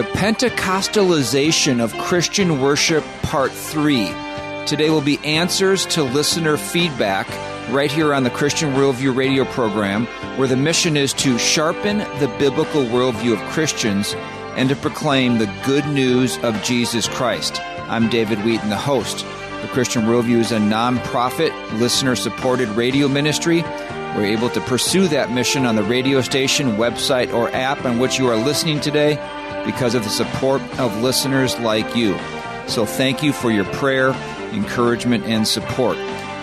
The Pentecostalization of Christian Worship, Part 3. Today will be answers to listener feedback right here on the Christian Worldview radio program, where the mission is to sharpen the biblical worldview of Christians and to proclaim the good news of Jesus Christ. I'm David Wheaton, the host. The Christian Worldview is a nonprofit, listener supported radio ministry. We're able to pursue that mission on the radio station, website, or app on which you are listening today because of the support of listeners like you. So thank you for your prayer, encouragement, and support.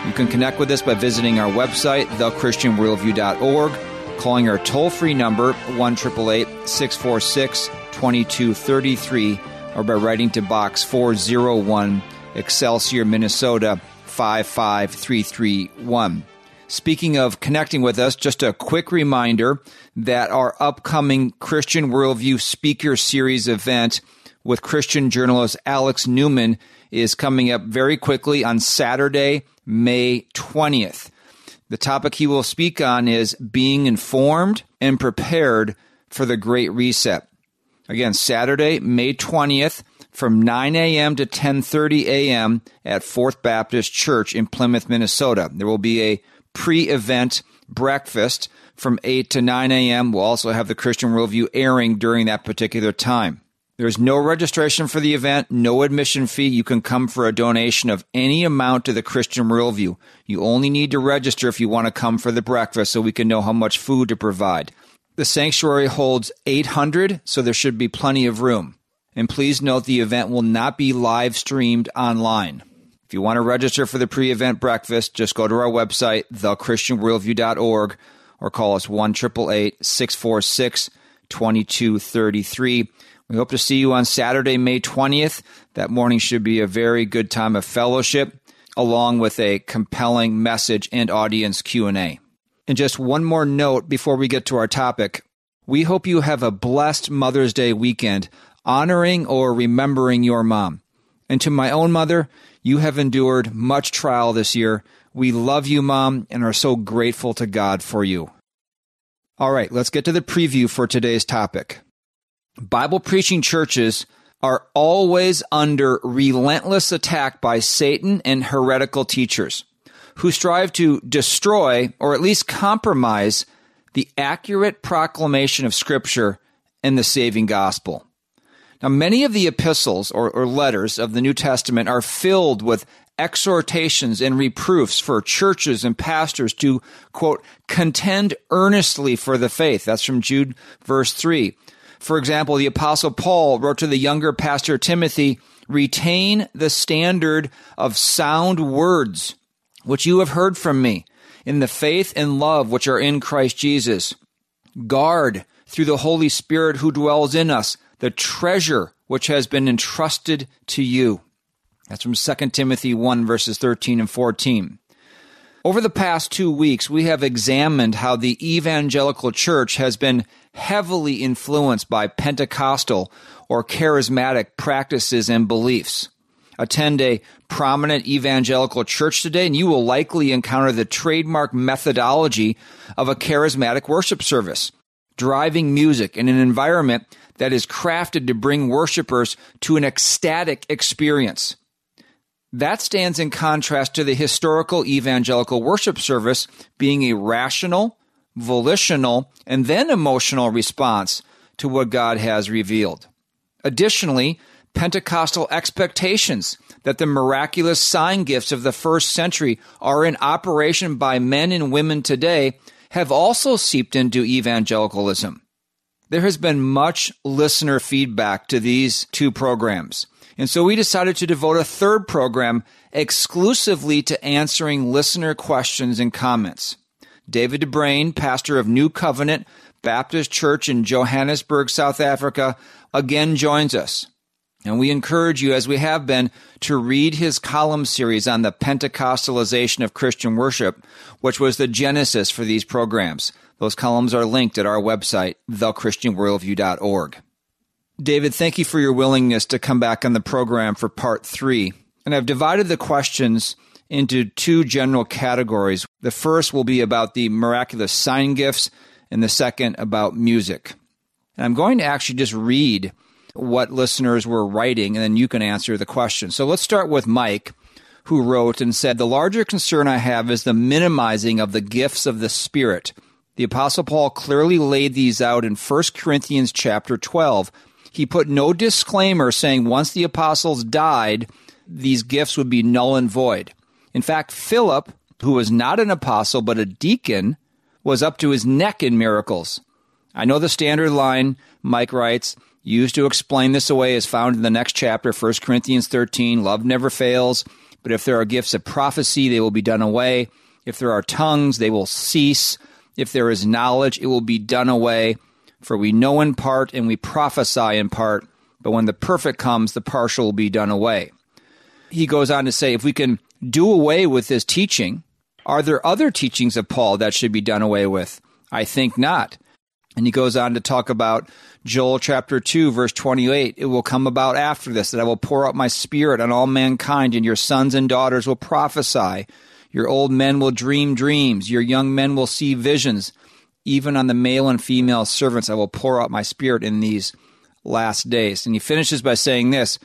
You can connect with us by visiting our website, thechristianworldview.org, calling our toll free number, 1 646 2233, or by writing to Box 401, Excelsior, Minnesota 55331. Speaking of connecting with us, just a quick reminder that our upcoming Christian Worldview Speaker Series event with Christian journalist Alex Newman is coming up very quickly on Saturday, May 20th. The topic he will speak on is being informed and prepared for the Great Reset. Again, Saturday, May 20th from 9 a.m. to 10:30 a.m. at Fourth Baptist Church in Plymouth, Minnesota. There will be a pre-event breakfast from 8 to 9 a.m. We'll also have the Christian Worldview airing during that particular time. There's no registration for the event, no admission fee. You can come for a donation of any amount to the Christian Worldview. You only need to register if you want to come for the breakfast so we can know how much food to provide. The sanctuary holds 800, so there should be plenty of room. And please note the event will not be live streamed online. If you want to register for the pre event breakfast, just go to our website, thechristianworldview.org, or call us 1 646 2233. We hope to see you on Saturday, May 20th. That morning should be a very good time of fellowship, along with a compelling message and audience Q&A. And just one more note before we get to our topic. We hope you have a blessed Mother's Day weekend, honoring or remembering your mom. And to my own mother, you have endured much trial this year. We love you, Mom, and are so grateful to God for you. All right, let's get to the preview for today's topic. Bible preaching churches are always under relentless attack by Satan and heretical teachers who strive to destroy or at least compromise the accurate proclamation of Scripture and the saving gospel. Now, many of the epistles or, or, letters of the New Testament are filled with exhortations and reproofs for churches and pastors to, quote, contend earnestly for the faith. That's from Jude, verse 3. For example, the Apostle Paul wrote to the younger pastor Timothy, retain the standard of sound words, which you have heard from me, in the faith and love which are in Christ Jesus. Guard through the Holy Spirit who dwells in us the treasure which has been entrusted to you. That's from 2 Timothy 1 verses 13 and 14. Over the past two weeks, we have examined how the evangelical church has been heavily influenced by Pentecostal or charismatic practices and beliefs. Attend a prominent evangelical church today, and you will likely encounter the trademark methodology of a charismatic worship service, driving music in an environment that is crafted to bring worshipers to an ecstatic experience. That stands in contrast to the historical evangelical worship service being a rational, volitional, and then emotional response to what God has revealed. Additionally, Pentecostal expectations that the miraculous sign gifts of the first century are in operation by men and women today have also seeped into evangelicalism. There has been much listener feedback to these two programs. And so we decided to devote a third program exclusively to answering listener questions and comments. David de Bruyn, pastor of New Covenant Baptist Church in Johannesburg, South Africa, again joins us. And we encourage you, as we have been, to read his column series on the Pentecostalization of Christian worship, which was the genesis for these programs. Those columns are linked at our website, thechristianworldview.org. David, thank you for your willingness to come back on the program for part three. And I've divided the questions into two general categories. The first will be about the miraculous sign gifts, and the second about music. And I'm going to actually just read what listeners were writing, and then you can answer the question. So let's start with Mike, who wrote and said, The larger concern I have is the minimizing of the gifts of the Spirit. The Apostle Paul clearly laid these out in 1 Corinthians chapter 12. He put no disclaimer saying once the apostles died, these gifts would be null and void. In fact, Philip, who was not an apostle but a deacon, was up to his neck in miracles. I know the standard line, Mike writes, used to explain this away is found in the next chapter, 1 Corinthians 13. Love never fails, but if there are gifts of prophecy, they will be done away. If there are tongues, they will cease. If there is knowledge, it will be done away. For we know in part and we prophesy in part, but when the perfect comes, the partial will be done away. He goes on to say, if we can do away with this teaching, are there other teachings of Paul that should be done away with? I think not. And he goes on to talk about Joel chapter 2, verse 28. It will come about after this that I will pour out my spirit on all mankind, and your sons and daughters will prophesy. Your old men will dream dreams. Your young men will see visions. Even on the male and female servants, I will pour out my spirit in these last days. And he finishes by saying this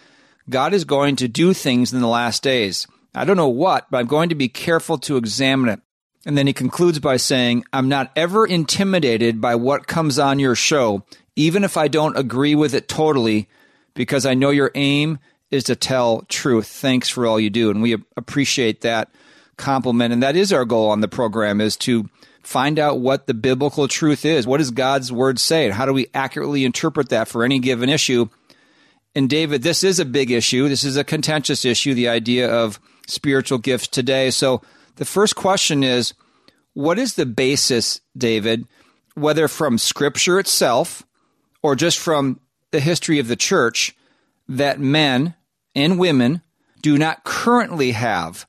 God is going to do things in the last days. I don't know what, but I'm going to be careful to examine it. And then he concludes by saying, I'm not ever intimidated by what comes on your show, even if I don't agree with it totally, because I know your aim is to tell truth. Thanks for all you do. And we appreciate that compliment. And that is our goal on the program is to find out what the biblical truth is. What does God's word say? And how do we accurately interpret that for any given issue? And David, this is a big issue. This is a contentious issue, the idea of spiritual gifts today. So the first question is what is the basis, David, whether from scripture itself or just from the history of the church, that men and women do not currently have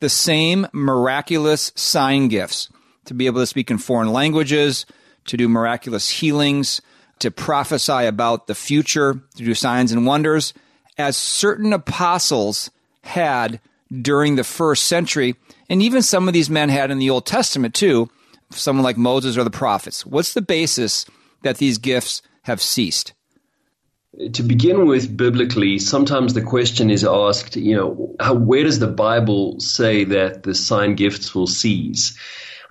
the same miraculous sign gifts to be able to speak in foreign languages, to do miraculous healings, to prophesy about the future, to do signs and wonders, as certain apostles had during the first century, and even some of these men had in the Old Testament too, someone like Moses or the prophets. What's the basis that these gifts have ceased? To begin with, biblically, sometimes the question is asked, you know, how, where does the Bible say that the sign gifts will cease?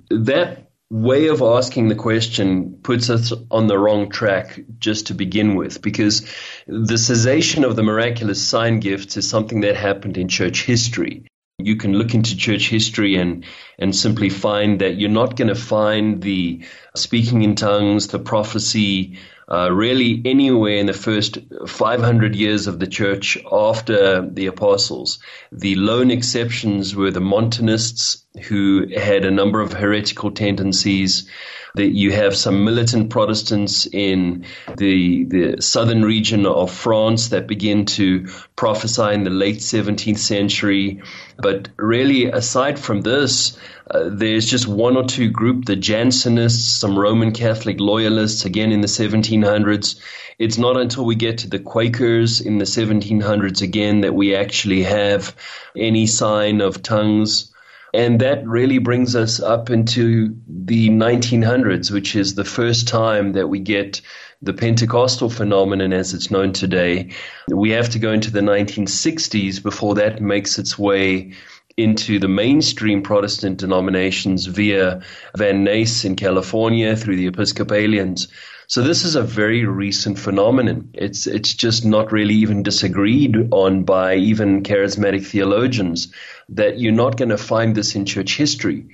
That way of asking the question puts us on the wrong track just to begin with, because the cessation of the miraculous sign gifts is something that happened in church history. You can look into church history and, and simply find that you're not going to find the speaking in tongues, the prophecy, uh, really anywhere in the first 500 years of the church after the apostles. The lone exceptions were the Montanists, who had a number of heretical tendencies. That you have some militant Protestants in the the southern region of France that begin to prophesy in the late 17th century. But really, aside from this, uh, there's just one or two group, the Jansenists, some Roman Catholic loyalists, again in the 1700s. It's not until we get to the Quakers in the 1700s again that we actually have any sign of tongues. And that really brings us up into the 1900s, which is the first time that we get the Pentecostal phenomenon as it's known today. We have to go into the 1960s before that makes its way into the mainstream Protestant denominations via Van Nuys in California through the Episcopalians. So this is a very recent phenomenon. It's it's just not really even disagreed on by even charismatic theologians that you're not going to find this in church history.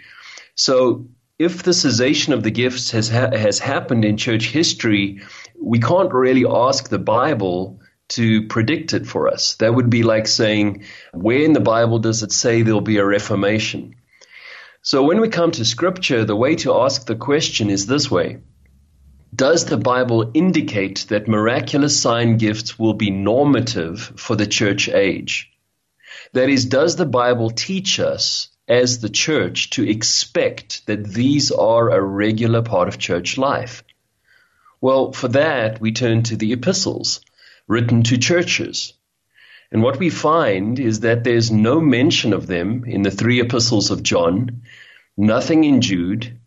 So if the cessation of the gifts has ha- has happened in church history, we can't really ask the Bible to predict it for us. That would be like saying, where in the Bible does it say there'll be a reformation? So when we come to scripture, the way to ask the question is this way. Does the Bible indicate that miraculous sign gifts will be normative for the church age? That is, does the Bible teach us as the church to expect that these are a regular part of church life? Well, for that, we turn to the epistles written to churches. And what we find is that there's no mention of them in the three epistles of John, nothing in Jude,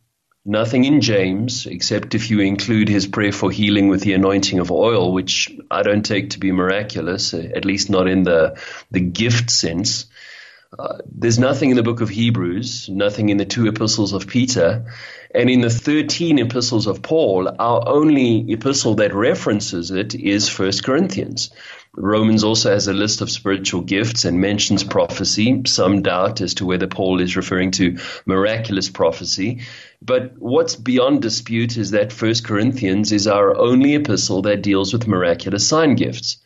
Nothing in James, except if you include his prayer for healing with the anointing of oil, which I don't take to be miraculous, at least not in the, the gift sense. Uh, there's nothing in the book of Hebrews, nothing in the two epistles of Peter, and in the 13 epistles of Paul, our only epistle that references it is First Corinthians. Romans also has a list of spiritual gifts and mentions prophecy. Some doubt as to whether Paul is referring to miraculous prophecy. But what's beyond dispute is that First Corinthians is our only epistle that deals with miraculous sign gifts.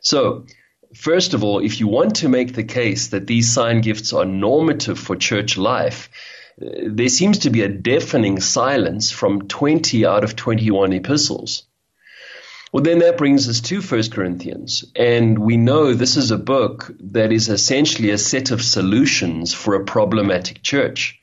So, first of all, if you want to make the case that these sign gifts are normative for church life, uh, there seems to be a deafening silence from 20 out of 21 epistles. Well, then that brings us to 1 Corinthians. And we know this is a book that is essentially a set of solutions for a problematic church.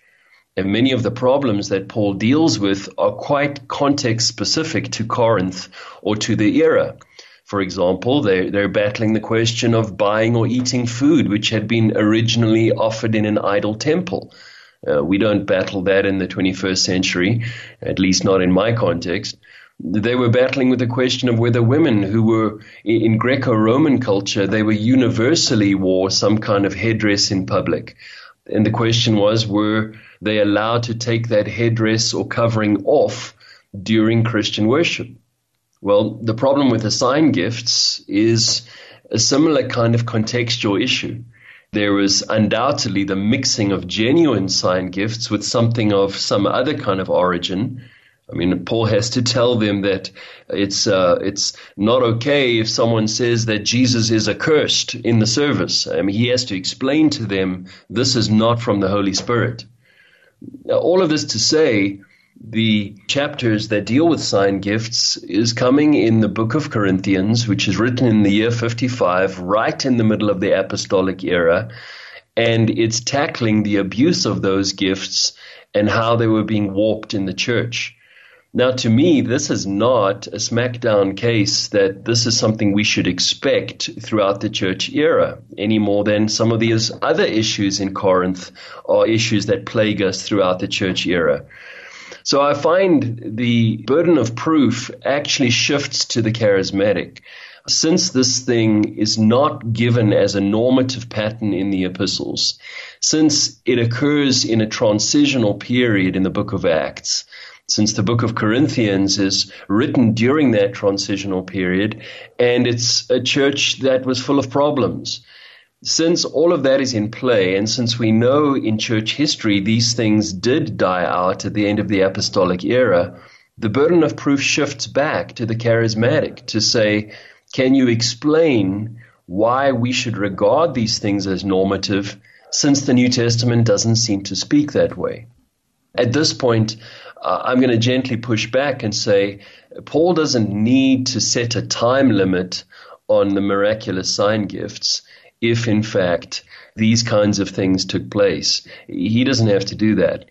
And many of the problems that Paul deals with are quite context specific to Corinth or to the era. For example, they're, they're battling the question of buying or eating food, which had been originally offered in an idol temple. Uh, we don't battle that in the 21st century, at least not in my context they were battling with the question of whether women who were in Greco-Roman culture, they were universally wore some kind of headdress in public. And the question was, were they allowed to take that headdress or covering off during Christian worship? Well, the problem with the sign gifts is a similar kind of contextual issue. There was undoubtedly the mixing of genuine sign gifts with something of some other kind of origin I mean, Paul has to tell them that it's uh, it's not okay if someone says that Jesus is accursed in the service. I mean, he has to explain to them this is not from the Holy Spirit. Now, all of this to say, the chapters that deal with sign gifts is coming in the book of Corinthians, which is written in the year 55, right in the middle of the apostolic era, and it's tackling the abuse of those gifts and how they were being warped in the church. Now, to me, this is not a smackdown case that this is something we should expect throughout the church era any more than some of these other issues in Corinth are issues that plague us throughout the church era. So I find the burden of proof actually shifts to the charismatic. Since this thing is not given as a normative pattern in the epistles, since it occurs in a transitional period in the book of Acts, since the book of Corinthians is written during that transitional period, and it's a church that was full of problems. Since all of that is in play, and since we know in church history these things did die out at the end of the apostolic era, the burden of proof shifts back to the charismatic to say, can you explain why we should regard these things as normative since the New Testament doesn't seem to speak that way? At this point, uh, I'm going to gently push back and say Paul doesn't need to set a time limit on the miraculous sign gifts if, in fact, these kinds of things took place. He doesn't have to do that.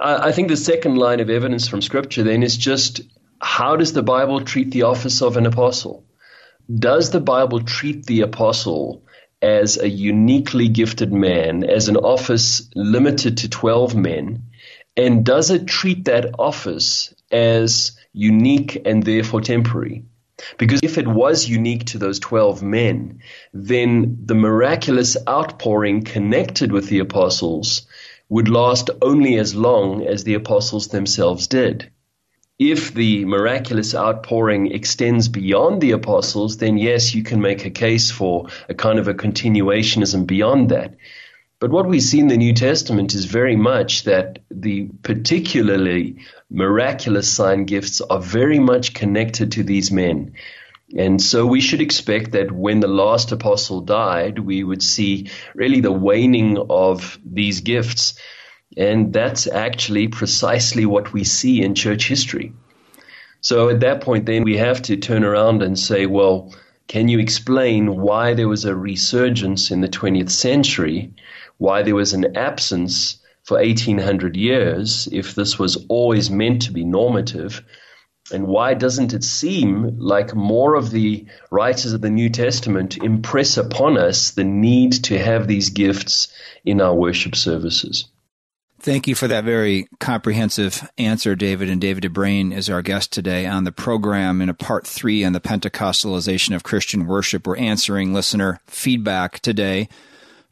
I, I think the second line of evidence from Scripture then is just how does the Bible treat the office of an apostle? Does the Bible treat the apostle as a uniquely gifted man, as an office limited to 12 men? And does it treat that office as unique and therefore temporary? Because if it was unique to those 12 men, then the miraculous outpouring connected with the apostles would last only as long as the apostles themselves did. If the miraculous outpouring extends beyond the apostles, then yes, you can make a case for a kind of a continuationism beyond that. But what we see in the New Testament is very much that the particularly miraculous sign gifts are very much connected to these men. And so we should expect that when the last apostle died, we would see really the waning of these gifts. And that's actually precisely what we see in church history. So at that point, then we have to turn around and say, well, can you explain why there was a resurgence in the 20th century why there was an absence for 1800 years if this was always meant to be normative. And why doesn't it seem like more of the writers of the New Testament impress upon us the need to have these gifts in our worship services? Thank you for that very comprehensive answer, David. And David de Bruyn is our guest today on the program in a part three on the Pentecostalization of Christian worship. We're answering listener feedback today.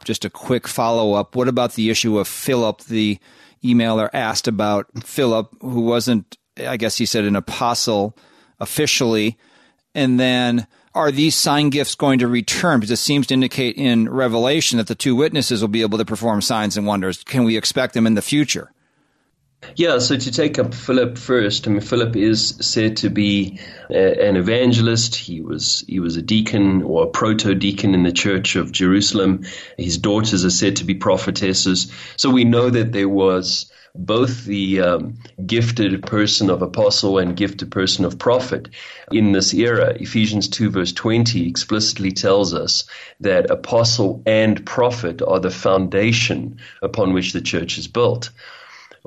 Just a quick follow up. What about the issue of Philip? The emailer asked about Philip, who wasn't, I guess he said, an apostle officially. And then are these sign gifts going to return? Because it seems to indicate in Revelation that the two witnesses will be able to perform signs and wonders. Can we expect them in the future? Yeah, so to take up Philip first, I mean, Philip is said to be a, an evangelist. He was he was a deacon or a proto deacon in the church of Jerusalem. His daughters are said to be prophetesses. So we know that there was both the um, gifted person of apostle and gifted person of prophet in this era. Ephesians 2, verse 20 explicitly tells us that apostle and prophet are the foundation upon which the church is built.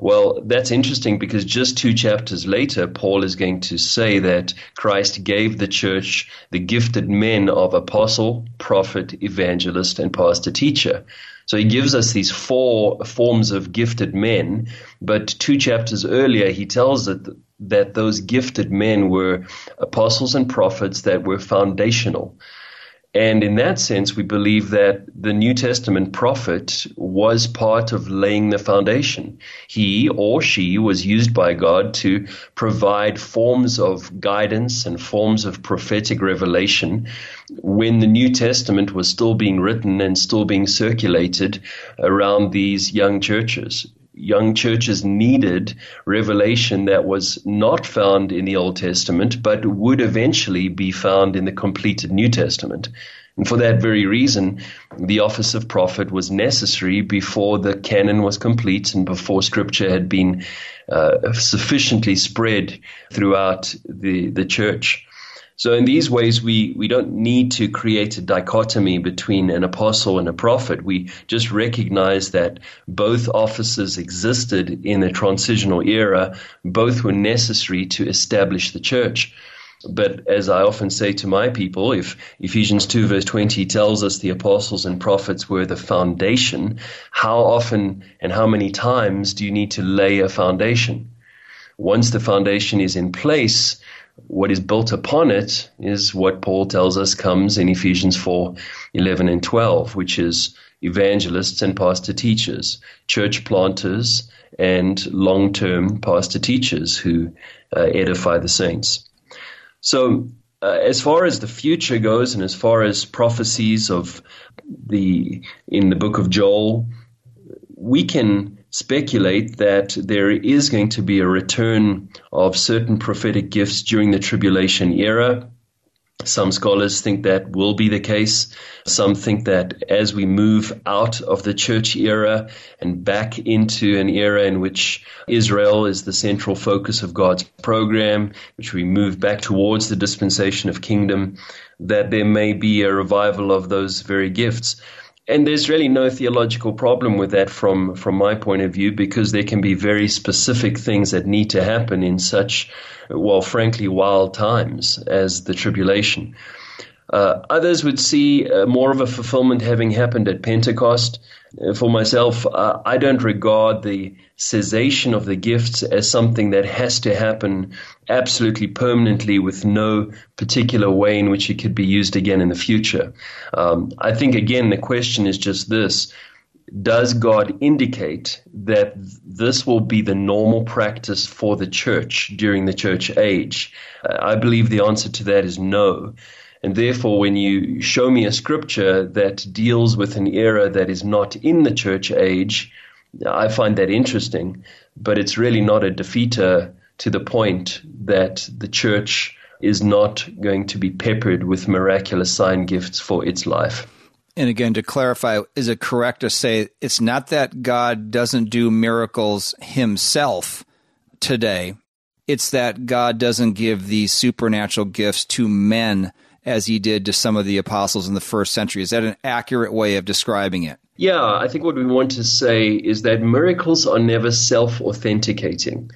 Well, that's interesting because just two chapters later, Paul is going to say that Christ gave the church the gifted men of apostle, prophet, evangelist, and pastor teacher. So he gives us these four forms of gifted men, but two chapters earlier he tells us that, that those gifted men were apostles and prophets that were foundational. And in that sense, we believe that the New Testament prophet was part of laying the foundation. He or she was used by God to provide forms of guidance and forms of prophetic revelation when the New Testament was still being written and still being circulated around these young churches young churches needed revelation that was not found in the Old Testament, but would eventually be found in the completed New Testament. And for that very reason, the office of prophet was necessary before the canon was complete and before scripture had been uh, sufficiently spread throughout the, the church. So in these ways, we, we don't need to create a dichotomy between an apostle and a prophet. We just recognize that both offices existed in the transitional era. Both were necessary to establish the church. But as I often say to my people, if Ephesians 2 verse 20 tells us the apostles and prophets were the foundation, how often and how many times do you need to lay a foundation? Once the foundation is in place, what is built upon it is what Paul tells us comes in Ephesians 4 11 and 12, which is evangelists and pastor teachers, church planters, and long term pastor teachers who uh, edify the saints. So, uh, as far as the future goes, and as far as prophecies of the in the book of Joel, we can speculate that there is going to be a return of certain prophetic gifts during the tribulation era. Some scholars think that will be the case. Some think that as we move out of the church era and back into an era in which Israel is the central focus of God's program, which we move back towards the dispensation of kingdom, that there may be a revival of those very gifts and there's really no theological problem with that from from my point of view because there can be very specific things that need to happen in such well frankly wild times as the tribulation uh, others would see uh, more of a fulfillment having happened at Pentecost. Uh, for myself, uh, I don't regard the cessation of the gifts as something that has to happen absolutely permanently with no particular way in which it could be used again in the future. Um, I think, again, the question is just this does God indicate that this will be the normal practice for the church during the church age? Uh, I believe the answer to that is no. And therefore, when you show me a scripture that deals with an era that is not in the church age, I find that interesting. But it's really not a defeater to the point that the church is not going to be peppered with miraculous sign gifts for its life. And again, to clarify, is it correct to say it's not that God doesn't do miracles himself today? It's that God doesn't give these supernatural gifts to men as he did to some of the apostles in the first century. Is that an accurate way of describing it? Yeah, I think what we want to say is that miracles are never self authenticating.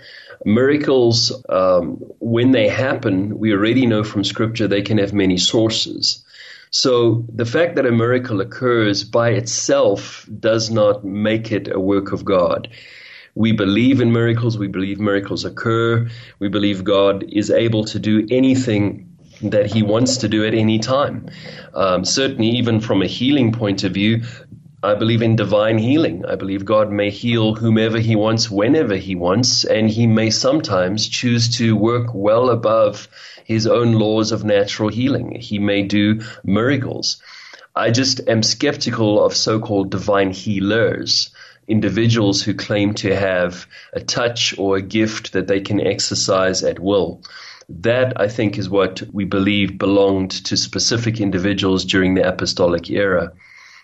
Miracles, um, when they happen, we already know from Scripture they can have many sources. So the fact that a miracle occurs by itself does not make it a work of God. We believe in miracles. We believe miracles occur. We believe God is able to do anything that He wants to do at any time. Um, certainly, even from a healing point of view, I believe in divine healing. I believe God may heal whomever He wants, whenever He wants, and He may sometimes choose to work well above His own laws of natural healing. He may do miracles. I just am skeptical of so called divine healers individuals who claim to have a touch or a gift that they can exercise at will. That, I think, is what we believe belonged to specific individuals during the apostolic era.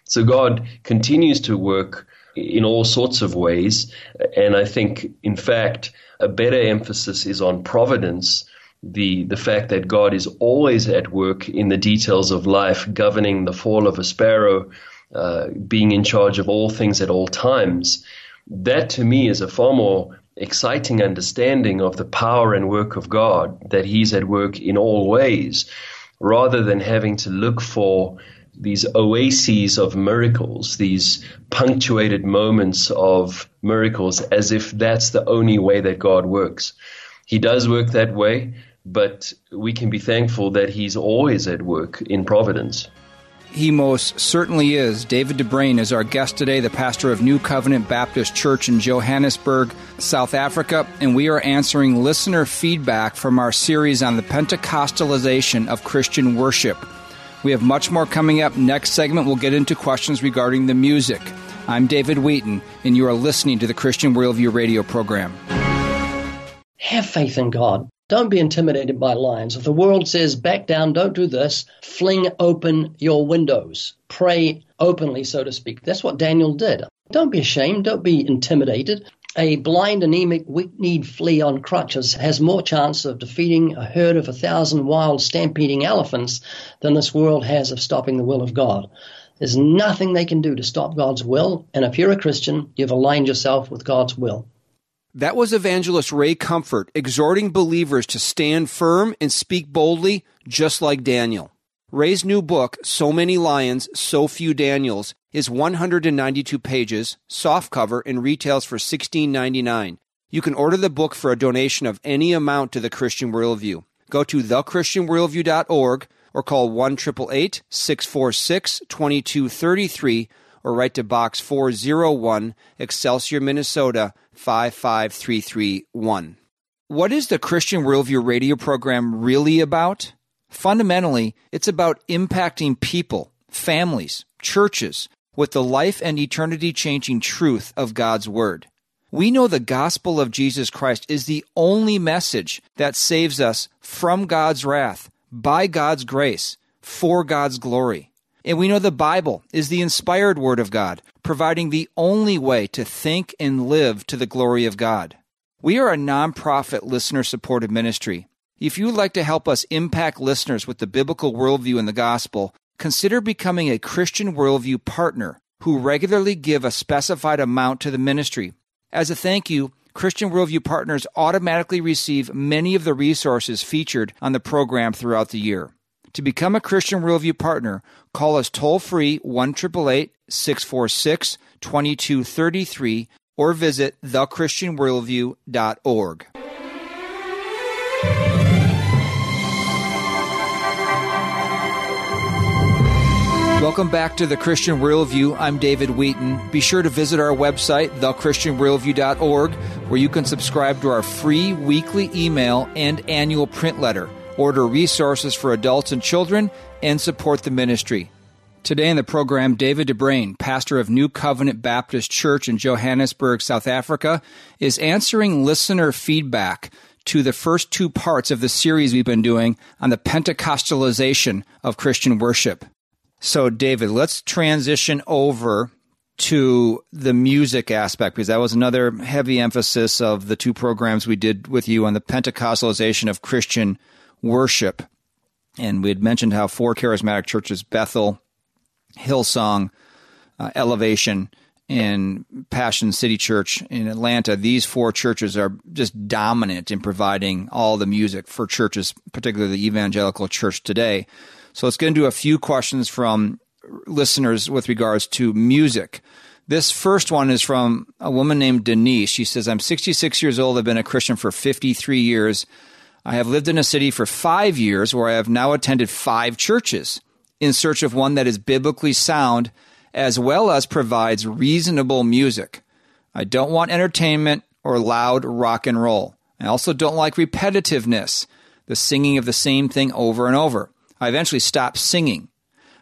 So God continues to work in all sorts of ways. And I think, in fact, a better emphasis is on providence the the fact that God is always at work in the details of life, governing the fall of a sparrow, uh, being in charge of all things at all times. That to me is a far more exciting understanding of the power and work of God, that He's at work in all ways, rather than having to look for these oases of miracles, these punctuated moments of miracles, as if that's the only way that God works. He does work that way, but we can be thankful that He's always at work in providence. He most certainly is. David de Bruyn is our guest today, the pastor of New Covenant Baptist Church in Johannesburg, South Africa, and we are answering listener feedback from our series on the Pentecostalization of Christian worship. We have much more coming up. Next segment, we'll get into questions regarding the music. I'm David Wheaton, and you are listening to the Christian Worldview radio program. Have faith in God. Don't be intimidated by lions. If the world says, back down, don't do this, fling open your windows. Pray openly, so to speak. That's what Daniel did. Don't be ashamed. Don't be intimidated. A blind, anemic, weak-kneed flea on crutches has more chance of defeating a herd of a thousand wild, stampeding elephants than this world has of stopping the will of God. There's nothing they can do to stop God's will, and if you're a Christian, you've aligned yourself with God's will. That was evangelist Ray Comfort exhorting believers to stand firm and speak boldly, just like Daniel. Ray's new book, So Many Lions, So Few Daniels, is 192 pages, softcover, and retails for $16.99. You can order the book for a donation of any amount to the Christian Worldview. Go to thechristianworldview.org or call 1 646 2233 or write to Box 401, Excelsior, Minnesota 55331. What is the Christian Worldview radio program really about? Fundamentally, it's about impacting people, families, churches with the life and eternity changing truth of God's Word. We know the gospel of Jesus Christ is the only message that saves us from God's wrath, by God's grace, for God's glory. And we know the Bible is the inspired Word of God, providing the only way to think and live to the glory of God. We are a nonprofit listener supported ministry. If you would like to help us impact listeners with the biblical worldview and the gospel, consider becoming a Christian Worldview partner who regularly give a specified amount to the ministry. As a thank you, Christian Worldview partners automatically receive many of the resources featured on the program throughout the year. To become a Christian Worldview partner, call us toll free 1 646 2233 or visit thechristianworldview.org. Welcome back to the Christian Worldview. I'm David Wheaton. Be sure to visit our website, thechristianworldview.org, where you can subscribe to our free weekly email and annual print letter order resources for adults and children, and support the ministry. Today in the program, David de Bruyn, pastor of New Covenant Baptist Church in Johannesburg, South Africa, is answering listener feedback to the first two parts of the series we've been doing on the Pentecostalization of Christian worship. So, David, let's transition over to the music aspect because that was another heavy emphasis of the two programs we did with you on the Pentecostalization of Christian worship. And we had mentioned how four charismatic churches, Bethel, Hillsong, uh, Elevation, and Passion City Church in Atlanta, these four churches are just dominant in providing all the music for churches, particularly the evangelical church today. So let's get into a few questions from listeners with regards to music. This first one is from a woman named Denise. She says, I'm 66 years old. I've been a Christian for 53 years. I have lived in a city for five years where I have now attended five churches in search of one that is biblically sound as well as provides reasonable music. I don't want entertainment or loud rock and roll. I also don't like repetitiveness, the singing of the same thing over and over. I eventually stopped singing.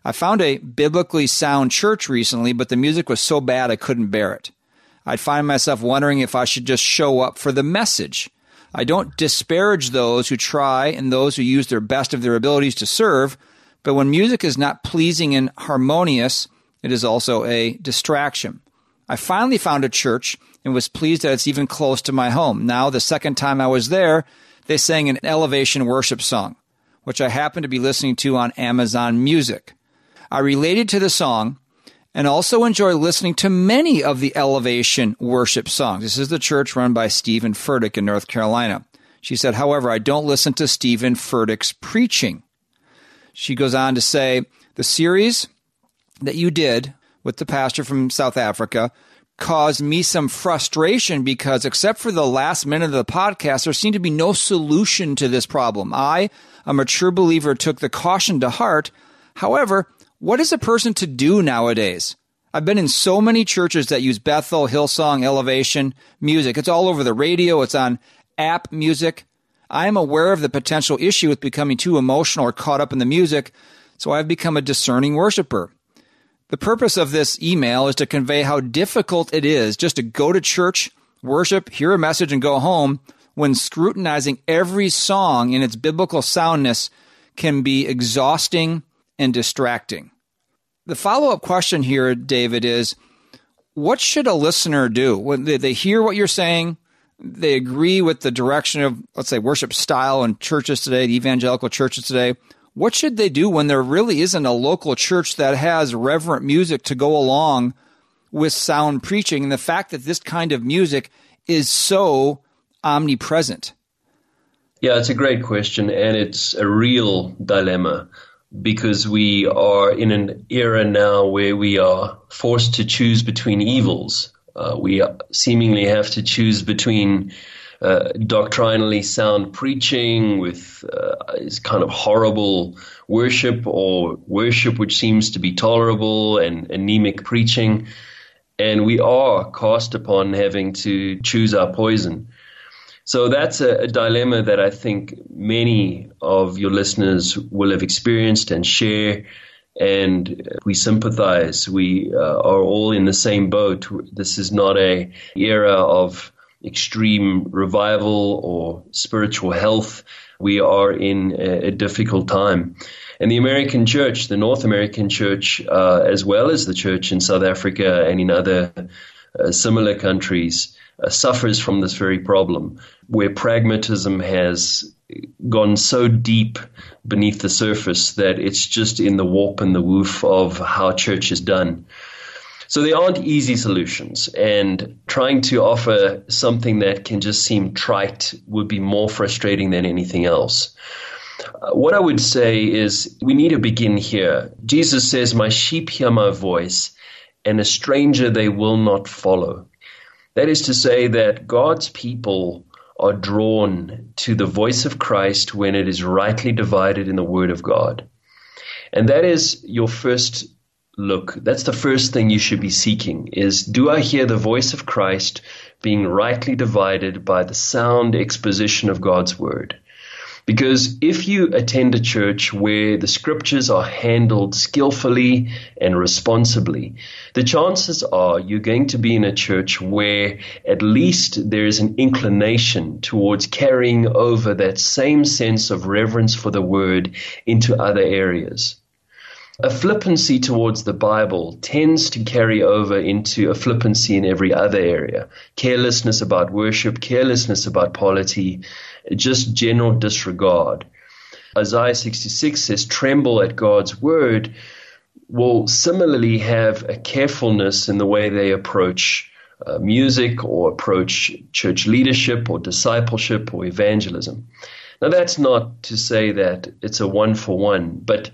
I found a biblically sound church recently, but the music was so bad I couldn't bear it. I'd find myself wondering if I should just show up for the message. I don't disparage those who try and those who use their best of their abilities to serve, but when music is not pleasing and harmonious, it is also a distraction. I finally found a church and was pleased that it's even close to my home. Now, the second time I was there, they sang an elevation worship song, which I happened to be listening to on Amazon Music. I related to the song and also enjoy listening to many of the elevation worship songs. This is the church run by Steven Furtick in North Carolina. She said, however, I don't listen to Steven Furtick's preaching. She goes on to say, the series that you did with the pastor from South Africa caused me some frustration because, except for the last minute of the podcast, there seemed to be no solution to this problem. I, a mature believer, took the caution to heart. However, what is a person to do nowadays? I've been in so many churches that use Bethel, Hillsong, Elevation, music. It's all over the radio, it's on app music. I am aware of the potential issue with becoming too emotional or caught up in the music, so I've become a discerning worshiper. The purpose of this email is to convey how difficult it is just to go to church, worship, hear a message, and go home when scrutinizing every song in its biblical soundness can be exhausting and distracting. The follow up question here, David, is what should a listener do when they hear what you're saying? They agree with the direction of, let's say, worship style in churches today, evangelical churches today. What should they do when there really isn't a local church that has reverent music to go along with sound preaching? And the fact that this kind of music is so omnipresent. Yeah, it's a great question, and it's a real dilemma because we are in an era now where we are forced to choose between evils. Uh, we seemingly have to choose between uh, doctrinally sound preaching with uh, kind of horrible worship or worship which seems to be tolerable and anemic preaching. And we are cast upon having to choose our poison. So that's a, a, dilemma that I think many of your listeners will have experienced and share. And we sympathize. We uh, are all in the same boat. This is not a era of extreme revival or spiritual health. We are in a, a difficult time. And the American church, the North American church, uh, as well as the church in South Africa and in other uh, similar countries, suffers from this very problem, where pragmatism has gone so deep beneath the surface that it's just in the warp and the woof of how church is done. So there aren't easy solutions, and trying to offer something that can just seem trite would be more frustrating than anything else. Uh, what I would say is we need to begin here. Jesus says, My sheep hear my voice, and a stranger they will not follow. That is to say, that God's people are drawn to the voice of Christ when it is rightly divided in the Word of God. And that is your first look. That's the first thing you should be seeking is do I hear the voice of Christ being rightly divided by the sound exposition of God's word? Because if you attend a church where the scriptures are handled skillfully and responsibly, the chances are you're going to be in a church where at least there is an inclination towards carrying over that same sense of reverence for the word into other areas. A flippancy towards the Bible tends to carry over into a flippancy in every other area. Carelessness about worship, carelessness about polity, just general disregard. Isaiah 66 says, tremble at God's word, will similarly have a carefulness in the way they approach uh, music or approach church leadership or discipleship or evangelism. Now, that's not to say that it's a one for one, but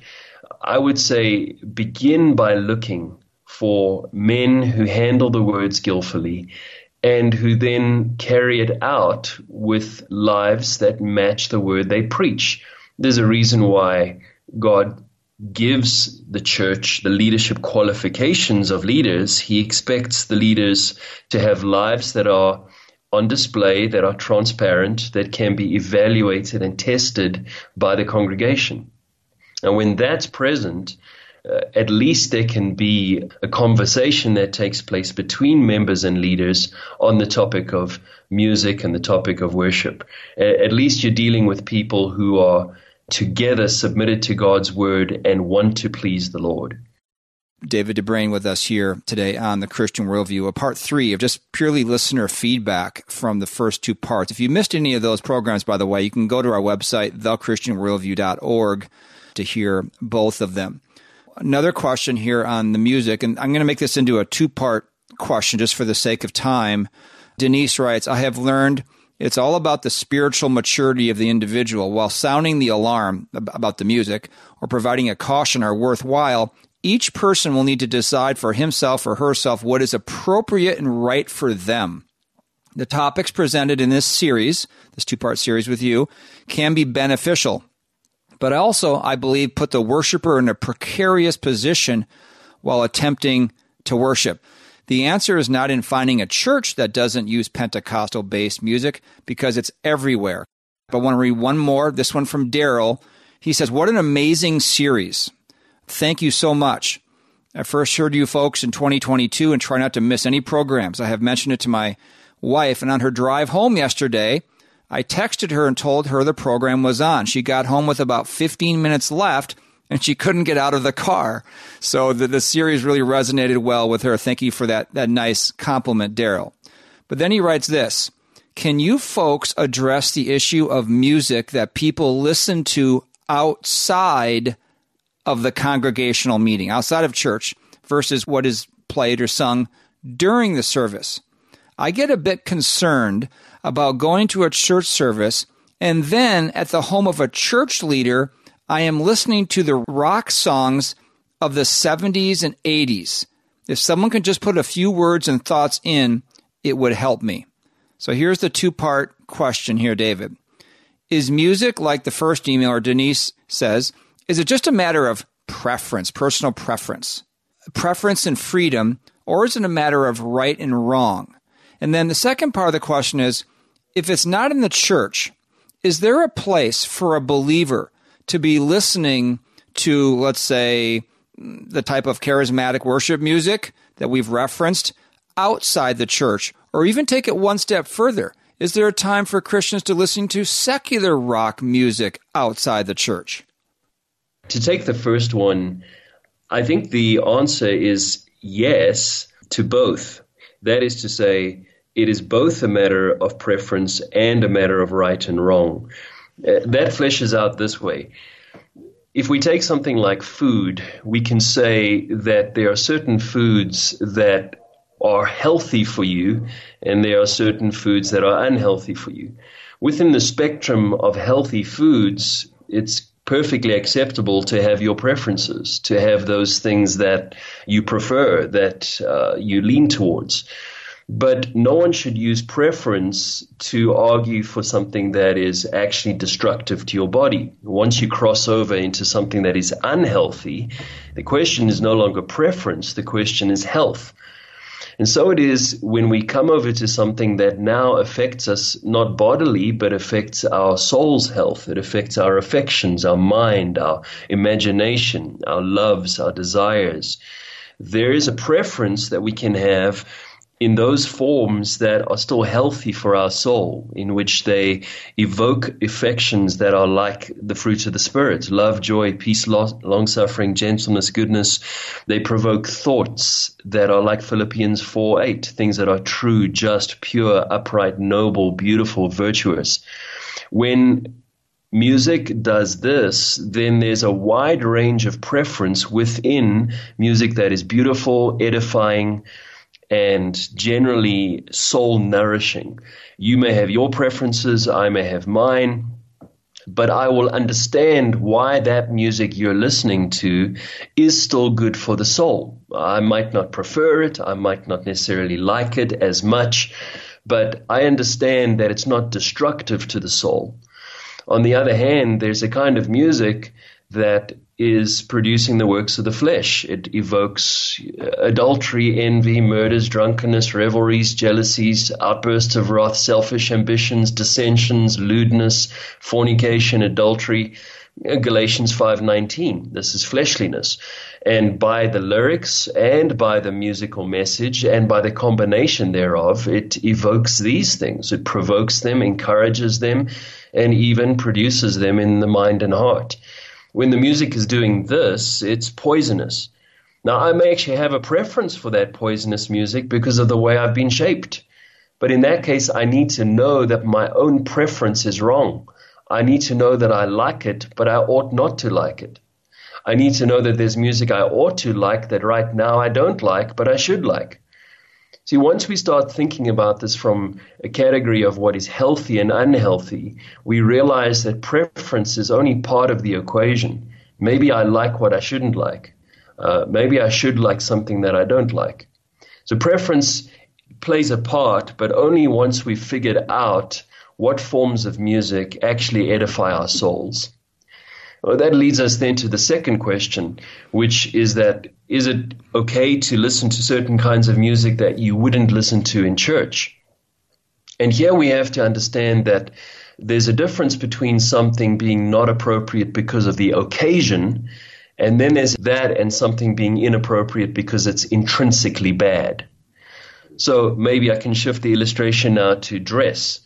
I would say begin by looking for men who handle the word skillfully and who then carry it out with lives that match the word they preach. There's a reason why God gives the church the leadership qualifications of leaders. He expects the leaders to have lives that are on display, that are transparent, that can be evaluated and tested by the congregation. And when that's present, uh, at least there can be a conversation that takes place between members and leaders on the topic of music and the topic of worship. Uh, at least you're dealing with people who are together submitted to God's word and want to please the Lord. David de Bruyn with us here today on the Christian Worldview, a part three of just purely listener feedback from the first two parts. If you missed any of those programs, by the way, you can go to our website, thechristianworldview.org, to hear both of them another question here on the music, and I'm going to make this into a two part question just for the sake of time. Denise writes, I have learned it's all about the spiritual maturity of the individual. While sounding the alarm about the music or providing a caution are worthwhile, each person will need to decide for himself or herself what is appropriate and right for them. The topics presented in this series, this two part series with you, can be beneficial but also, I believe, put the worshiper in a precarious position while attempting to worship. The answer is not in finding a church that doesn't use Pentecostal based music because it's everywhere. But I want to read one more, this one from Daryl. He says, What an amazing series. Thank you so much. I first heard you folks in 2022 and try not to miss any programs. I have mentioned it to my wife, and on her drive home yesterday, I texted her and told her the program was on. She got home with about 15 minutes left and she couldn't get out of the car. So the, the series really resonated well with her. Thank you for that, that nice compliment, Daryl. But then he writes this Can you folks address the issue of music that people listen to outside of the congregational meeting, outside of church, versus what is played or sung during the service? I get a bit concerned about going to a church service and then at the home of a church leader, I am listening to the rock songs of the 70s and 80s. If someone could just put a few words and thoughts in, it would help me. So here's the two part question here, David. Is music, like the first email or Denise says, is it just a matter of preference, personal preference, preference and freedom, or is it a matter of right and wrong? And then the second part of the question is if it's not in the church, is there a place for a believer to be listening to, let's say, the type of charismatic worship music that we've referenced outside the church? Or even take it one step further. Is there a time for Christians to listen to secular rock music outside the church? To take the first one, I think the answer is yes to both. That is to say, it is both a matter of preference and a matter of right and wrong. Uh, that fleshes out this way. If we take something like food, we can say that there are certain foods that are healthy for you, and there are certain foods that are unhealthy for you. Within the spectrum of healthy foods, it's perfectly acceptable to have your preferences, to have those things that you prefer, that uh, you lean towards. But no one should use preference to argue for something that is actually destructive to your body. Once you cross over into something that is unhealthy, the question is no longer preference, the question is health. And so it is when we come over to something that now affects us not bodily, but affects our soul's health. It affects our affections, our mind, our imagination, our loves, our desires. There is a preference that we can have in those forms that are still healthy for our soul, in which they evoke affections that are like the fruits of the Spirit love, joy, peace, long suffering, gentleness, goodness. They provoke thoughts that are like Philippians 4 8, things that are true, just, pure, upright, noble, beautiful, virtuous. When music does this, then there's a wide range of preference within music that is beautiful, edifying, and generally soul nourishing. You may have your preferences, I may have mine. but I will understand why that music you're listening to is still good for the soul. I might not prefer it, I might not necessarily like it as much, but I understand that it's not destructive to the soul. On the other hand, there's a kind of music that is producing the works of the flesh. It evokes adultery, envy, murders, drunkenness, revelries, jealousies, outbursts of wrath, selfish ambitions, dissensions, lewdness, fornication, adultery. Galatians 5:19. This is fleshliness. And by the lyrics and by the musical message and by the combination thereof, it evokes these things. It provokes them, encourages them, and even produces them in the mind and heart when the music is doing this, it's poisonous. Now, I may actually have a preference for that poisonous music because of the way I've been shaped. But in that case, I need to know that my own preference is wrong. I need to know that I like it, but I ought not to like it. I need to know that there's music I ought to like that right now I don't like, but I should like. See, once we start thinking about this from a category of what is healthy and unhealthy, we realize that preference is only part of the equation. Maybe I like what I shouldn't like. Uh, maybe I should like something that I don't like. So preference plays a part, but only once we've figured out what forms of music actually edify our souls. Well, that leads us then to the second question, which is that is it okay to listen to certain kinds of music that you wouldn't listen to in church? And here we have to understand that there's a difference between something being not appropriate because of the occasion, and then there's that and something being inappropriate because it's intrinsically bad. So maybe I can shift the illustration now to dress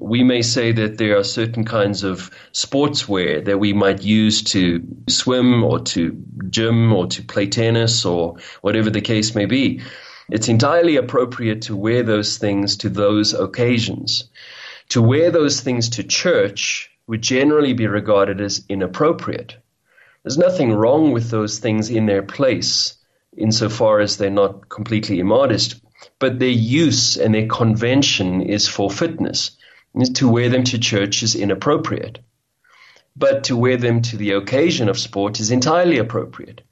we may say that there are certain kinds of sportswear that we might use to swim or to gym or to play tennis or whatever the case may be. It's entirely appropriate to wear those things to those occasions. To wear those things to church would generally be regarded as inappropriate. There's nothing wrong with those things in their place insofar as they're not completely immodest, but their use and their convention is for fitness to wear them to church is inappropriate. But to wear them to the occasion of sport is entirely appropriate.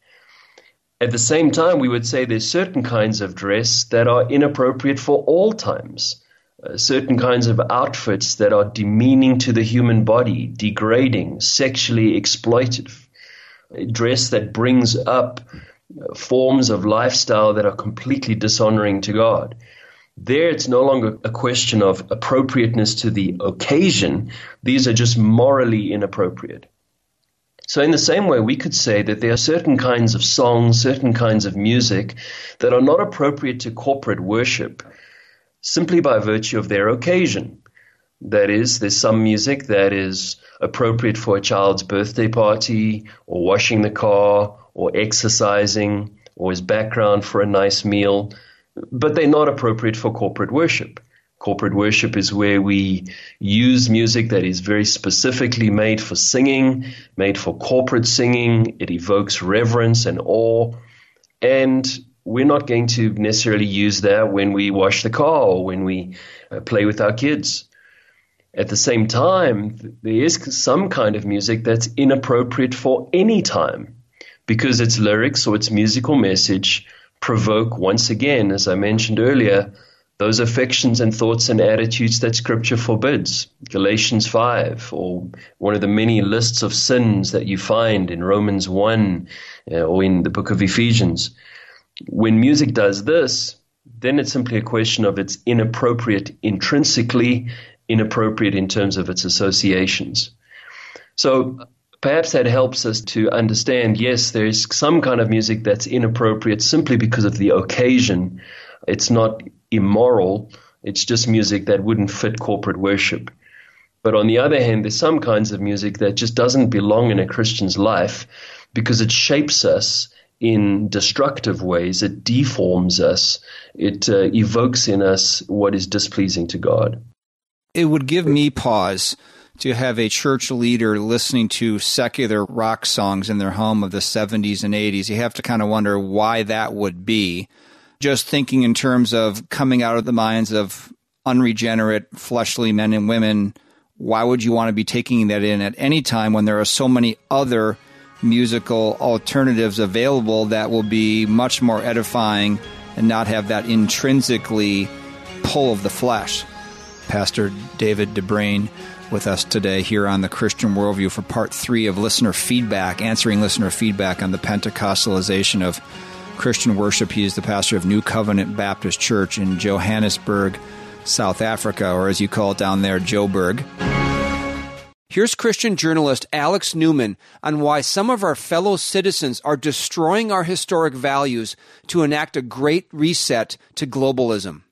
At the same time, we would say there's certain kinds of dress that are inappropriate for all times. Uh, certain kinds of outfits that are demeaning to the human body, degrading, sexually exploitative. Dress that brings up uh, forms of lifestyle that are completely dishonoring to God. There, it's no longer a question of appropriateness to the occasion. These are just morally inappropriate. So, in the same way, we could say that there are certain kinds of songs, certain kinds of music that are not appropriate to corporate worship simply by virtue of their occasion. That is, there's some music that is appropriate for a child's birthday party, or washing the car, or exercising, or as background for a nice meal but they're not appropriate for corporate worship. Corporate worship is where we use music that is very specifically made for singing, made for corporate singing. It evokes reverence and awe. And we're not going to necessarily use that when we wash the car or when we uh, play with our kids. At the same time, there is some kind of music that's inappropriate for any time because its lyrics or its musical message provoke once again, as I mentioned earlier, those affections and thoughts and attitudes that Scripture forbids. Galatians 5, or one of the many lists of sins that you find in Romans 1 uh, or in the book of Ephesians. When music does this, then it's simply a question of it's inappropriate intrinsically, inappropriate in terms of its associations. So Perhaps that helps us to understand yes, there is some kind of music that's inappropriate simply because of the occasion. It's not immoral, it's just music that wouldn't fit corporate worship. But on the other hand, there's some kinds of music that just doesn't belong in a Christian's life because it shapes us in destructive ways. It deforms us. It uh, evokes in us what is displeasing to God. It would give me pause to have a church leader listening to secular rock songs in their home of the 70s and 80s. You have to kind of wonder why that would be. Just thinking in terms of coming out of the minds of unregenerate, fleshly men and women, why would you want to be taking that in at any time when there are so many other musical alternatives available that will be much more edifying and not have that intrinsically pull of the flesh? Pastor David de Bruyn with us today here on the Christian Worldview for part three of listener feedback, answering listener feedback on the Pentecostalization of Christian worship. He is the pastor of New Covenant Baptist Church in Johannesburg, South Africa, or as you call it down there, Joburg. Here's Christian journalist Alex Newman on why some of our fellow citizens are destroying our historic values to enact a great reset to globalism.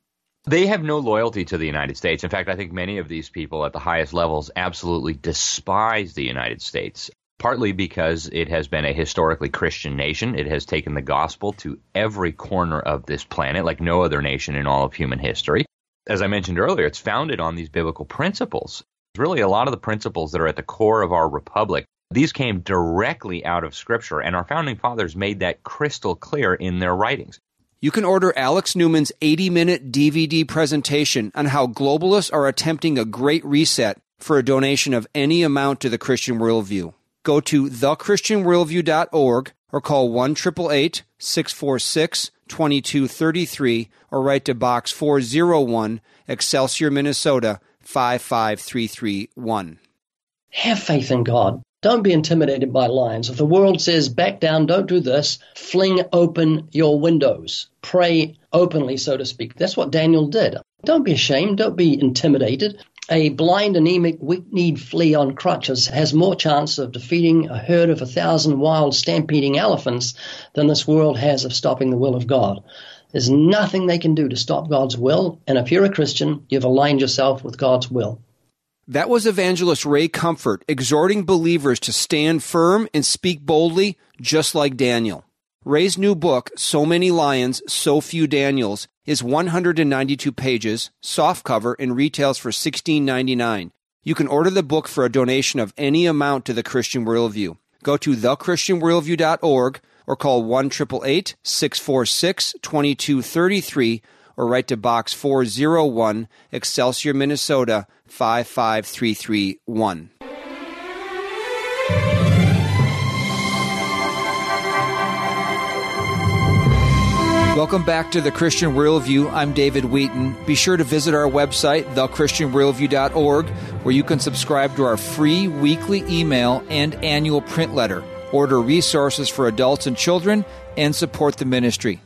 They have no loyalty to the United States. In fact, I think many of these people at the highest levels absolutely despise the United States, partly because it has been a historically Christian nation. It has taken the gospel to every corner of this planet like no other nation in all of human history. As I mentioned earlier, it's founded on these biblical principles. Really, a lot of the principles that are at the core of our republic these came directly out of Scripture, and our founding fathers made that crystal clear in their writings. You can order Alex Newman's 80 minute DVD presentation on how globalists are attempting a great reset for a donation of any amount to the Christian Worldview. Go to thechristianworldview.org or call 1 646 2233 or write to Box 401, Excelsior, Minnesota 55331. Have faith in God. Don't be intimidated by lions. If the world says, back down, don't do this, fling open your windows. Pray openly, so to speak. That's what Daniel did. Don't be ashamed. Don't be intimidated. A blind, anemic, weak-kneed flea on crutches has more chance of defeating a herd of a thousand wild, stampeding elephants than this world has of stopping the will of God. There's nothing they can do to stop God's will, and if you're a Christian, you've aligned yourself with God's will. That was evangelist Ray Comfort exhorting believers to stand firm and speak boldly, just like Daniel. Ray's new book, So Many Lions, So Few Daniels, is 192 pages, softcover, and retails for $16.99. You can order the book for a donation of any amount to the Christian Worldview. Go to thechristianworldview.org or call 1 646 2233 or write to Box 401, Excelsior, Minnesota 55331. Welcome back to the Christian Worldview. I'm David Wheaton. Be sure to visit our website, thechristianworldview.org, where you can subscribe to our free weekly email and annual print letter, order resources for adults and children, and support the ministry.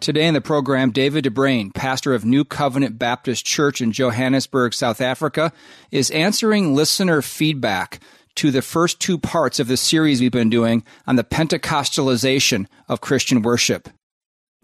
Today in the program, David de Bruyn, pastor of New Covenant Baptist Church in Johannesburg, South Africa, is answering listener feedback to the first two parts of the series we've been doing on the Pentecostalization of Christian worship.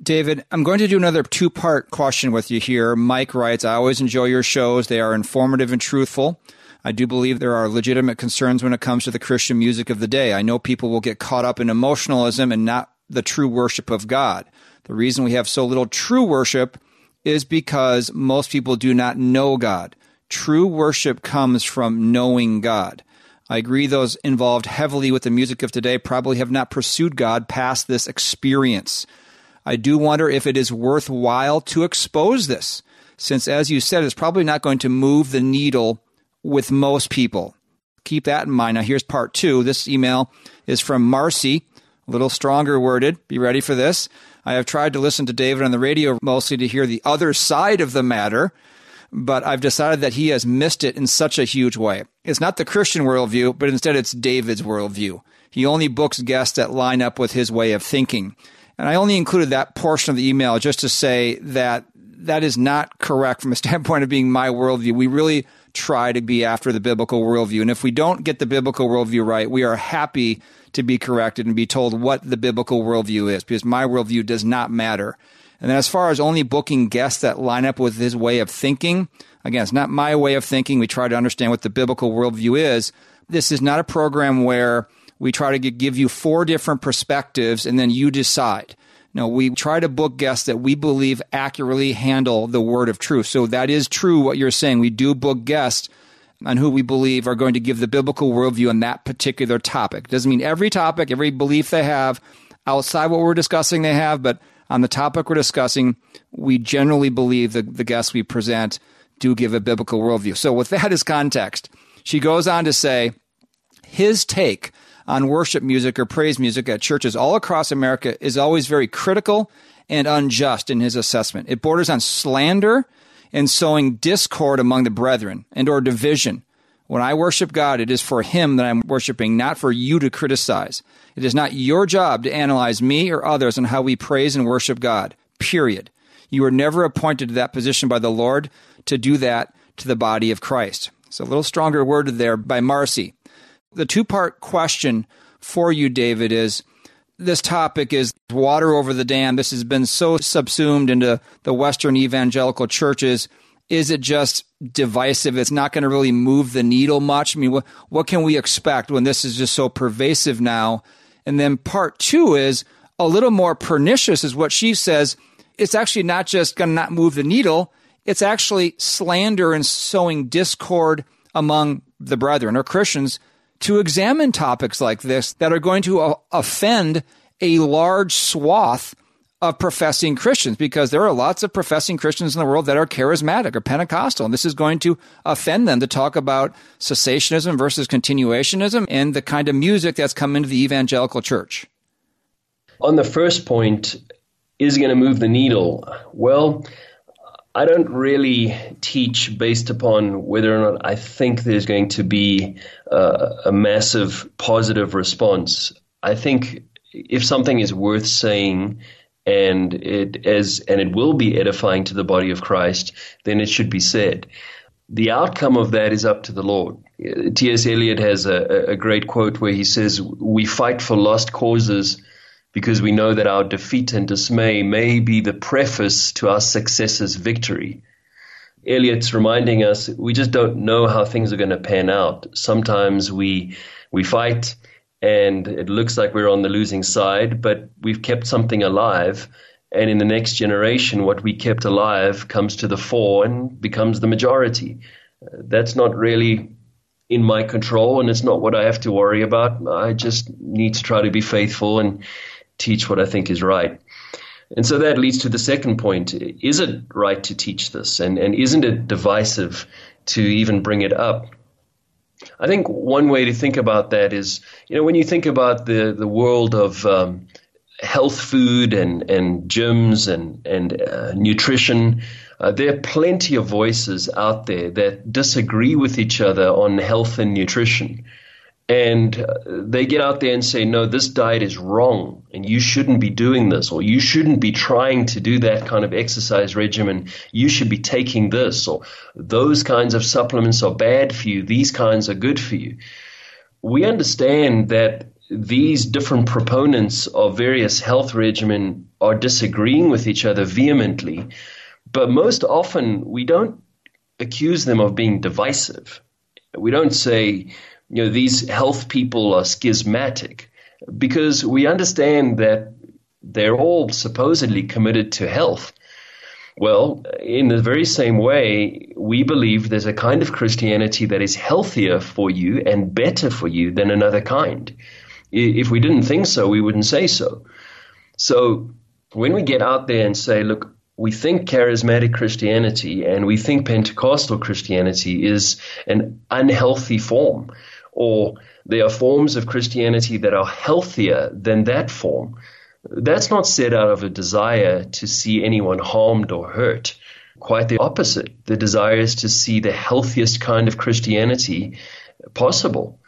David, I'm going to do another two part question with you here. Mike writes, I always enjoy your shows. They are informative and truthful. I do believe there are legitimate concerns when it comes to the Christian music of the day. I know people will get caught up in emotionalism and not the true worship of God. The reason we have so little true worship is because most people do not know God. True worship comes from knowing God. I agree those involved heavily with the music of today probably have not pursued God past this experience. I do wonder if it is worthwhile to expose this, since, as you said, it's probably not going to move the needle with most people. Keep that in mind. Now, here's part two. This email is from Marcy, a little stronger worded. Be ready for this. I have tried to listen to David on the radio mostly to hear the other side of the matter, but I've decided that he has missed it in such a huge way. It's not the Christian worldview, but instead it's David's worldview. He only books guests that line up with his way of thinking. And I only included that portion of the email just to say that that is not correct from a standpoint of being my worldview. We really try to be after the biblical worldview. And if we don't get the biblical worldview right, we are happy to be corrected and be told what the biblical worldview is because my worldview does not matter. And then as far as only booking guests that line up with his way of thinking, again, it's not my way of thinking. We try to understand what the biblical worldview is. This is not a program where we try to give you four different perspectives and then you decide. No, we try to book guests that we believe accurately handle the word of truth. So that is true what you're saying. We do book guests on who we believe are going to give the biblical worldview on that particular topic. Doesn't mean every topic, every belief they have outside what we're discussing they have, but on the topic we're discussing, we generally believe that the guests we present do give a biblical worldview. So with that as context, She goes on to say, his take on worship music or praise music at churches all across America is always very critical and unjust in his assessment. It borders on slander and sowing discord among the brethren and or division. When I worship God, it is for him that I'm worshiping, not for you to criticize. It is not your job to analyze me or others on how we praise and worship God. Period. You were never appointed to that position by the Lord to do that to the body of Christ. It's a little stronger worded there by Marcy. The two part question for you, David, is this topic is water over the dam. This has been so subsumed into the Western evangelical churches. Is it just divisive? It's not going to really move the needle much. I mean, what, what can we expect when this is just so pervasive now? And then part two is a little more pernicious, is what she says. It's actually not just going to not move the needle. It's actually slander and sowing discord among the brethren or Christians to examine topics like this that are going to uh, offend a large swath of professing Christians because there are lots of professing Christians in the world that are charismatic or Pentecostal. And this is going to offend them to talk about cessationism versus continuationism and the kind of music that's come into the evangelical church. On the first point, is going to move the needle? Well, I don't really teach based upon whether or not I think there's going to be uh, a massive positive response. I think if something is worth saying and it and it will be edifying to the body of Christ, then it should be said. The outcome of that is up to the Lord. T.S. Eliot has a, a great quote where he says, "We fight for lost causes." Because we know that our defeat and dismay may be the preface to our successor's victory. Eliot's reminding us we just don't know how things are going to pan out. Sometimes we we fight and it looks like we're on the losing side, but we've kept something alive. And in the next generation, what we kept alive comes to the fore and becomes the majority. Uh, that's not really in my control, and it's not what I have to worry about. I just need to try to be faithful and teach what I think is right. And so that leads to the second point. Is it right to teach this? And, and isn't it divisive to even bring it up? I think one way to think about that is, you know, when you think about the, the world of um, health food and, and gyms and, and uh, nutrition, uh, there are plenty of voices out there that disagree with each other on health and nutrition and uh, they get out there and say, no, this diet is wrong and you shouldn't be doing this or you shouldn't be trying to do that kind of exercise regimen. You should be taking this or those kinds of supplements are bad for you. These kinds are good for you. We understand that these different proponents of various health regimen are disagreeing with each other vehemently, but most often we don't accuse them of being divisive. We don't say, you know, these health people are schismatic because we understand that they're all supposedly committed to health. Well, in the very same way, we believe there's a kind of Christianity that is healthier for you and better for you than another kind. If we didn't think so, we wouldn't say so. So when we get out there and say, look, we think charismatic Christianity and we think Pentecostal Christianity is an unhealthy form, or there are forms of Christianity that are healthier than that form. That's not said out of a desire to see anyone harmed or hurt. Quite the opposite. The desire is to see the healthiest kind of Christianity possible.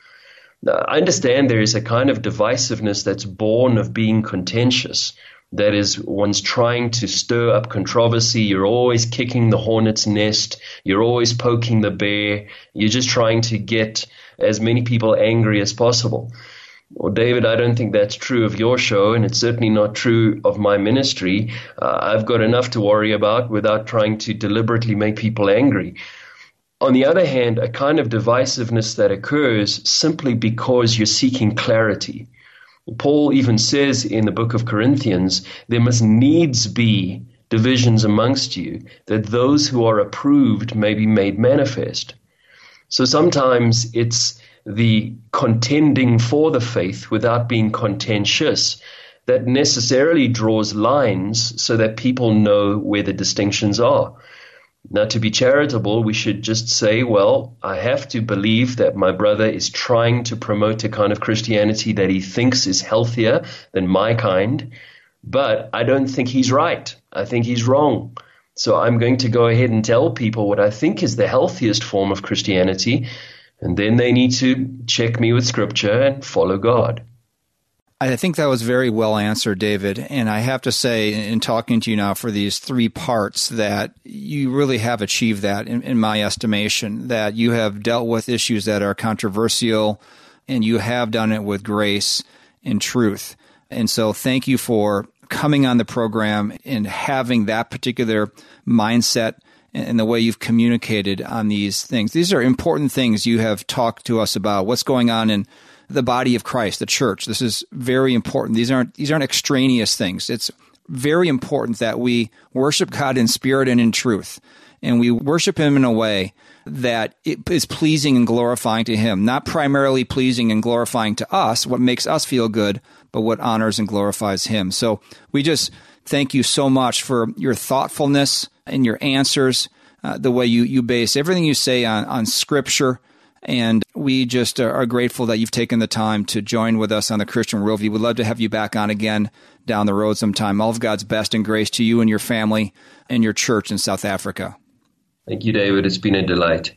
I understand there is a kind of divisiveness that's born of being contentious. That is, one's trying to stir up controversy. You're always kicking the hornet's nest. You're always poking the bear. You're just trying to get as many people angry as possible. Well, David, I don't think that's true of your show, and it's certainly not true of my ministry. Uh, I've got enough to worry about without trying to deliberately make people angry. On the other hand, a kind of divisiveness that occurs simply because you're seeking clarity. Paul even says in the book of Corinthians, there must needs be divisions amongst you, that those who are approved may be made manifest. So sometimes it's the contending for the faith without being contentious that necessarily draws lines so that people know where the distinctions are. Now, to be charitable, we should just say, well, I have to believe that my brother is trying to promote a kind of Christianity that he thinks is healthier than my kind, but I don't think he's right. I think he's wrong. So I'm going to go ahead and tell people what I think is the healthiest form of Christianity, and then they need to check me with scripture and follow God. I think that was very well answered, David. And I have to say, in talking to you now for these three parts, that you really have achieved that, in, in, my estimation, that you have dealt with issues that are controversial and you have done it with grace and truth. And so, thank you for coming on the program and having that particular mindset and the way you've communicated on these things. These are important things you have talked to us about. What's going on in the body of Christ, the church. This is very important. These aren't these aren't extraneous things. It's very important that we worship God in spirit and in truth. And we worship him in a way that is pleasing and glorifying to him, not primarily pleasing and glorifying to us, what makes us feel good, but what honors and glorifies him. So we just thank you so much for your thoughtfulness and your answers, uh, the way you, you base everything you say on, on scripture and we just uh, are grateful that you've taken the time to join with us on the Christian Worldview. We'd love to have you back on again down the road sometime. All of God's best and grace to you and your family and your church in South Africa. Thank you, David. It's been a delight.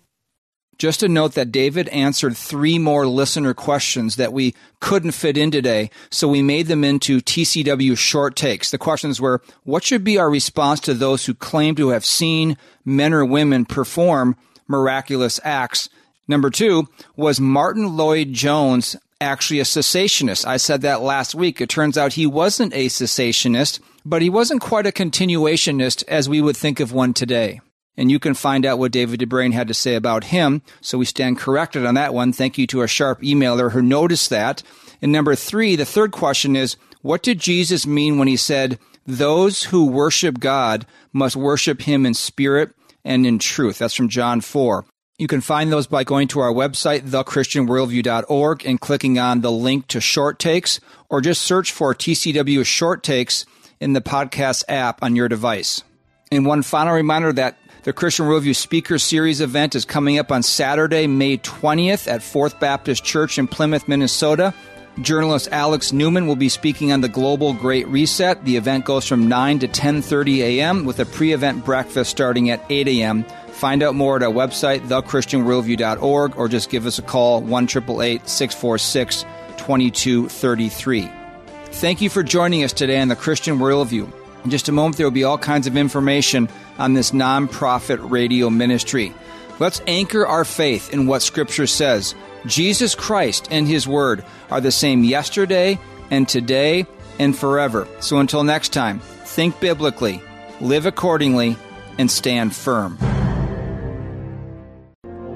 Just a note that David answered three more listener questions that we couldn't fit in today, so we made them into TCW short takes. The questions were What should be our response to those who claim to have seen men or women perform miraculous acts? Number two, was Martyn Lloyd-Jones actually a cessationist? I said that last week. It turns out he wasn't a cessationist, but he wasn't quite a continuationist as we would think of one today. And you can find out what David de Bruyn had to say about him. So we stand corrected on that one. Thank you to a sharp emailer who noticed that. And number three, the third question is, what did Jesus mean when he said, those who worship God must worship him in spirit and in truth? That's from John 4. You can find those by going to our website, thechristianworldview.org, and clicking on the link to short takes, or just search for TCW short takes in the podcast app on your device. And one final reminder that the Christian Worldview Speaker Series event is coming up on Saturday, May 20th at Fourth Baptist Church in Plymouth, Minnesota. Journalist Alex Newman will be speaking on the Global Great Reset. The event goes from 9 to 10:30 a.m. with a pre-event breakfast starting at 8 a.m. Find out more at our website, thechristianworldview.org, or just give us a call, 1 646 2233. Thank you for joining us today on the Christian Worldview. In just a moment, there will be all kinds of information on this nonprofit radio ministry. Let's anchor our faith in what Scripture says. Jesus Christ and His Word are the same yesterday and today and forever. So until next time, think biblically, live accordingly, and stand firm.